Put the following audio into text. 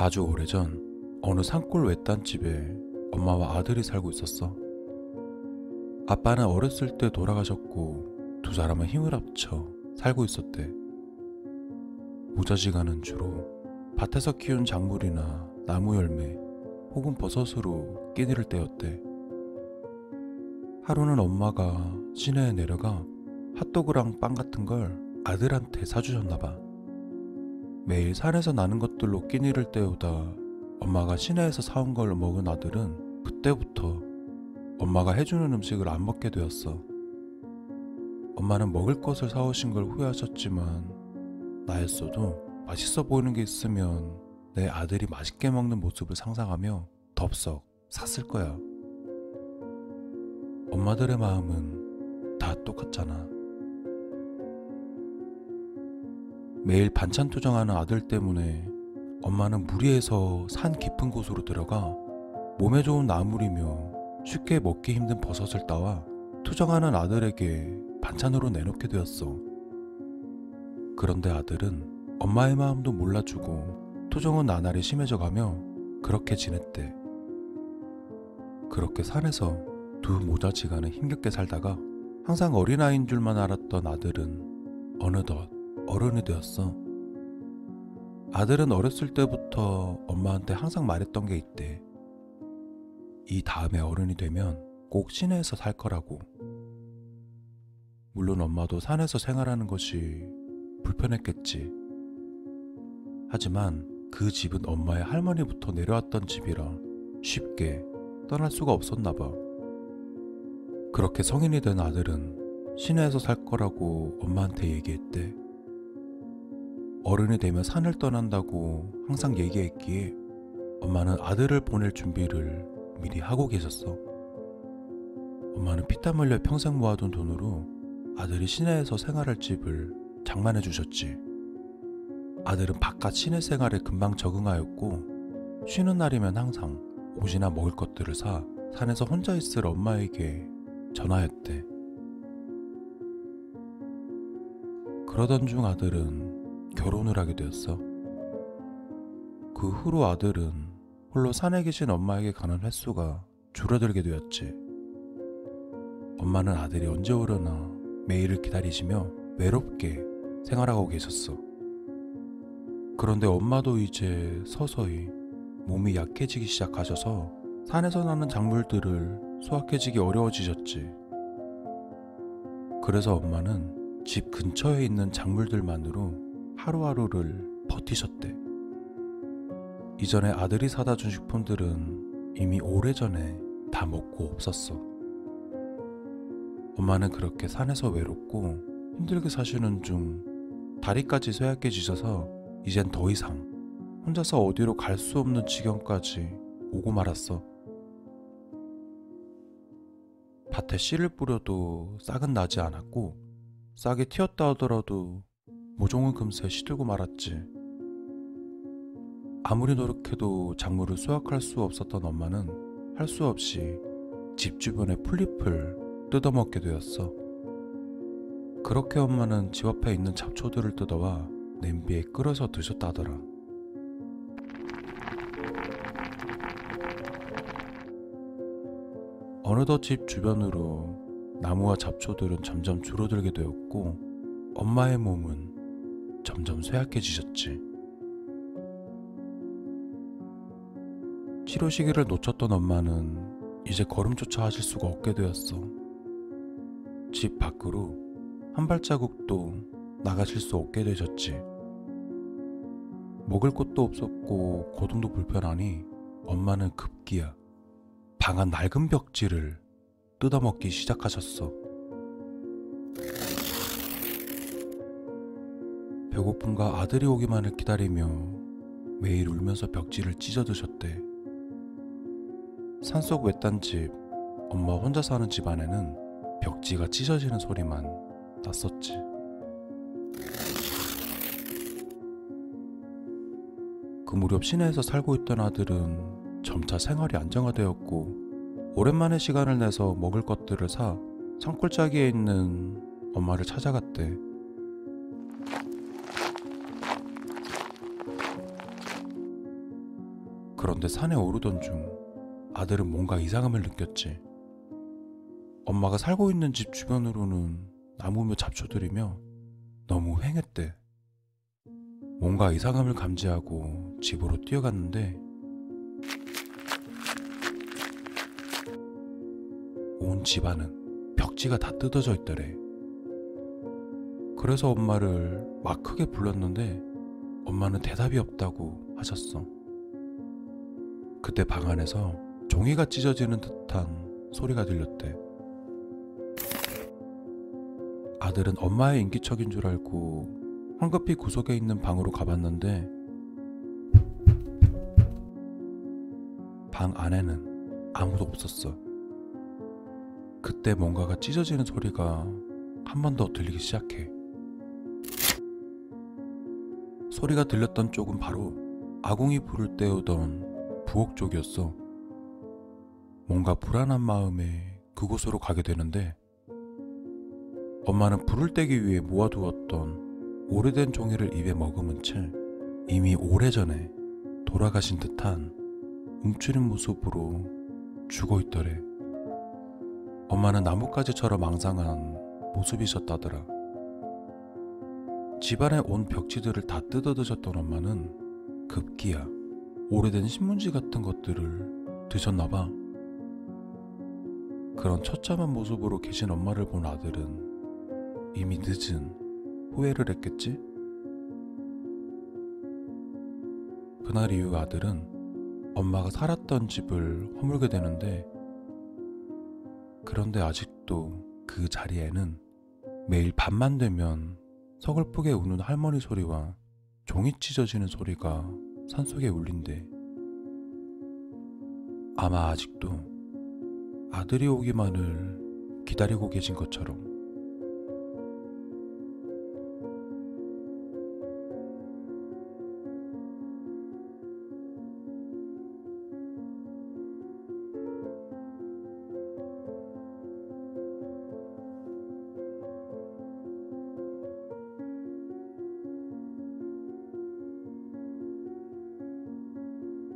아주 오래전 어느 산골 외딴 집에 엄마와 아들이 살고 있었어. 아빠는 어렸을 때 돌아가셨고 두 사람은 힘을 합쳐 살고 있었대. 무자지간은 주로 밭에서 키운 작물이나 나무 열매 혹은 버섯으로 끼니를 때웠대. 하루는 엄마가 시내에 내려가 핫도그랑 빵 같은 걸 아들한테 사주셨나봐. 매일 산에서 나는 것들로 끼니를 때우다 엄마가 시내에서 사온 걸 먹은 아들은 그때부터 엄마가 해주는 음식을 안 먹게 되었어. 엄마는 먹을 것을 사오신 걸 후회하셨지만 나였어도 맛있어 보이는 게 있으면 내 아들이 맛있게 먹는 모습을 상상하며 덥석 샀을 거야. 엄마들의 마음은 다 똑같잖아. 매일 반찬 투정하는 아들 때문에 엄마는 무리해서 산 깊은 곳으로 들어가 몸에 좋은 나물이며 쉽게 먹기 힘든 버섯을 따와 투정하는 아들에게 반찬으로 내놓게 되었어. 그런데 아들은 엄마의 마음도 몰라주고 투정은 나날이 심해져 가며 그렇게 지냈대. 그렇게 산에서 두 모자지간을 힘겹게 살다가 항상 어린아이인 줄만 알았던 아들은 어느덧 어른이 되었어. 아들은 어렸을 때부터 엄마한테 항상 말했던 게 있대. 이 다음에 어른이 되면 꼭 시내에서 살 거라고. 물론 엄마도 산에서 생활하는 것이 불편했겠지. 하지만 그 집은 엄마의 할머니부터 내려왔던 집이라 쉽게 떠날 수가 없었나 봐. 그렇게 성인이 된 아들은 시내에서 살 거라고 엄마한테 얘기했대. 어른이 되면 산을 떠난다고 항상 얘기했기에 엄마는 아들을 보낼 준비를 미리 하고 계셨어. 엄마는 피땀 흘려 평생 모아둔 돈으로 아들이 시내에서 생활할 집을 장만해 주셨지. 아들은 바깥 시내 생활에 금방 적응하였고 쉬는 날이면 항상 옷이나 먹을 것들을 사 산에서 혼자 있을 엄마에게 전화했대. 그러던 중 아들은 결혼을 하게 되었어. 그 후로 아들은 홀로 산에 계신 엄마에게 가는 횟수가 줄어들게 되었지. 엄마는 아들이 언제 오려나 매일을 기다리시며 외롭게 생활하고 계셨어. 그런데 엄마도 이제 서서히 몸이 약해지기 시작하셔서 산에서 나는 작물들을 수확해지기 어려워지셨지. 그래서 엄마는 집 근처에 있는 작물들만으로 하루하루를 버티셨대. 이전에 아들이 사다 준 식품들은 이미 오래전에 다 먹고 없었어. 엄마는 그렇게 산에서 외롭고 힘들게 사시는 중 다리까지 쇠약해지셔서 이젠 더 이상 혼자서 어디로 갈 수 없는 지경까지 오고 말았어. 밭에 씨를 뿌려도 싹은 나지 않았고 싹이 튀었다 하더라도 모종은 금세 시들고 말았지. 아무리 노력해도 작물을 수확할 수 없었던 엄마는 할 수 없이 집 주변의 풀잎을 뜯어먹게 되었어. 그렇게 엄마는 집 앞에 있는 잡초들을 뜯어와 냄비에 끓여서 드셨다더라. 어느덧 집 주변으로 나무와 잡초들은 점점 줄어들게 되었고 엄마의 몸은 점점 쇠약해지셨지. 치료 시기를 놓쳤던 엄마는 이제 걸음조차 하실 수가 없게 되었어. 집 밖으로 한 발자국도 나가실 수 없게 되셨지. 먹을 것도 없었고 거동도 불편하니 엄마는 급기야 방안 낡은 벽지를 뜯어먹기 시작하셨어. 배고픔과 아들이 오기만을 기다리며 매일 울면서 벽지를 찢어 드셨대. 산속 외딴 집, 엄마 혼자 사는 집 안에는 벽지가 찢어지는 소리만 났었지. 그 무렵 시내에서 살고 있던 아들은 점차 생활이 안정화되었고 오랜만에 시간을 내서 먹을 것들을 사 산골짜기에 있는 엄마를 찾아갔대. 그런데 산에 오르던 중 아들은 뭔가 이상함을 느꼈지. 엄마가 살고 있는 집 주변으로는 나무며 잡초들이며 너무 휑했대. 뭔가 이상함을 감지하고 집으로 뛰어갔는데 온 집안은 벽지가 다 뜯어져 있더래. 그래서 엄마를 막 크게 불렀는데 엄마는 대답이 없다고 하셨어. 그때 방 안에서 종이가 찢어지는 듯한 소리가 들렸대. 아들은 엄마의 인기척인 줄 알고 황급히 구석에 있는 방으로 가봤는데 방 안에는 아무도 없었어. 그때 뭔가가 찢어지는 소리가 한 번 더 들리기 시작해. 소리가 들렸던 쪽은 바로 아궁이 불을 때우던 부엌 쪽이었어. 뭔가 불안한 마음에 그곳으로 가게 되는데 엄마는 불을 떼기 위해 모아두었던 오래된 종이를 입에 머금은 채 이미 오래전에 돌아가신 듯한 움츠린 모습으로 죽어 있더래. 엄마는 나뭇가지처럼 앙상한 모습이셨다더라. 집안의 온 벽지들을 다 뜯어드셨던 엄마는 급기야 오래된 신문지 같은 것들을 드셨나봐. 그런 처참한 모습으로 계신 엄마를 본 아들은 이미 늦은 후회를 했겠지? 그날 이후 아들은 엄마가 살았던 집을 허물게 되는데 그런데 아직도 그 자리에는 매일 밤만 되면 서글프게 우는 할머니 소리와 종이 찢어지는 소리가 산속에 울린대. 아마 아직도 아들이 오기만을 기다리고 계신 것처럼